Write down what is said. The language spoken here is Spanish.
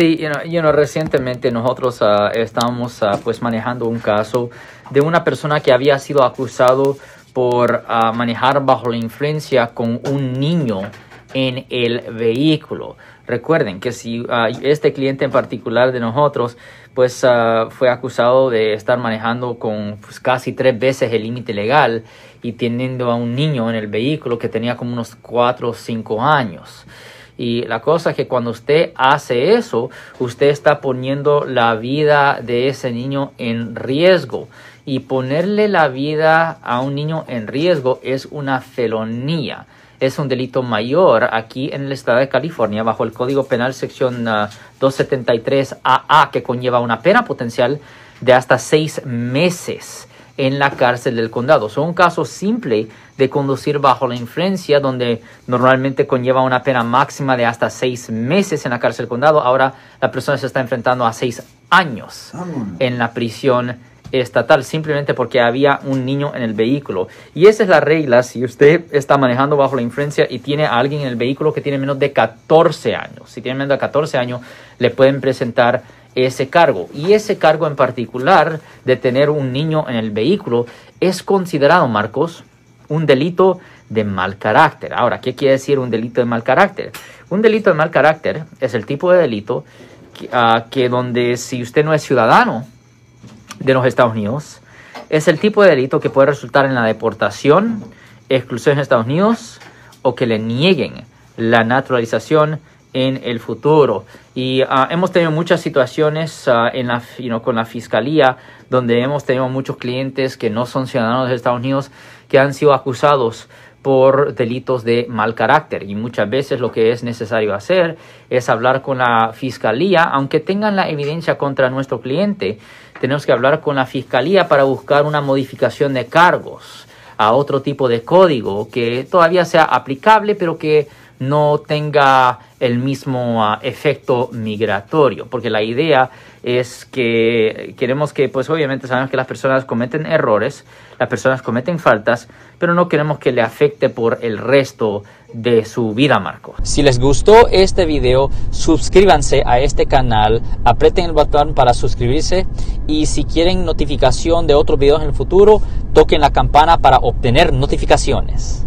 Sí, recientemente nosotros uh, estábamos uh, pues manejando un caso de una persona que había sido acusado por uh, manejar bajo la influencia con un niño en el vehículo. Recuerden que si este cliente en particular de nosotros pues fue acusado de estar manejando con pues, casi tres veces el límite legal y teniendo a un niño en el vehículo que tenía como unos cuatro o cinco años. Y la cosa es que cuando usted hace eso, usted está poniendo la vida de ese niño en riesgo. Y ponerle la vida a un niño en riesgo es una felonía. Es un delito mayor aquí en el estado de California bajo el Código Penal sección 273AA ah, que conlleva una pena potencial de hasta seis meses en la cárcel del condado. Es un caso simple de conducir bajo la influencia, donde normalmente conlleva una pena máxima de hasta seis meses en la cárcel del condado. Ahora la persona se está enfrentando a seis años en la prisión estatal simplemente porque había un niño en el vehículo. Y esa es la regla si usted está manejando bajo la influencia y tiene a alguien en el vehículo que tiene menos de 14 años. Si tiene menos de 14 años, le pueden presentar ese cargo. Y ese cargo en particular de tener un niño en el vehículo es considerado, Marcos, un delito de mal carácter. Ahora, ¿qué quiere decir un delito de mal carácter? Un delito de mal carácter es el tipo de delito que, ah, donde si usted no es ciudadano de los Estados Unidos, es el tipo de delito que puede resultar en la deportación, exclusión en Estados Unidos o que le nieguen la naturalización en el futuro. Y ah, hemos tenido muchas situaciones uh, en la, con la fiscalía donde hemos tenido muchos clientes que no son ciudadanos de Estados Unidos que han sido acusados por delitos de mal carácter. Y muchas veces lo que es necesario hacer es hablar con la fiscalía aunque tengan la evidencia contra nuestro cliente. Tenemos que hablar con la fiscalía para buscar una modificación de cargos a otro tipo de código que todavía sea aplicable pero que no tenga el mismo ah, efecto migratorio, porque la idea es que queremos que, pues obviamente sabemos que las personas cometen errores, las personas cometen faltas, pero no queremos que le afecte por el resto de su vida, Marco. Si les gustó este video, suscríbanse a este canal, aprieten el botón para suscribirse y si quieren notificación de otros videos en el futuro, toquen la campana para obtener notificaciones.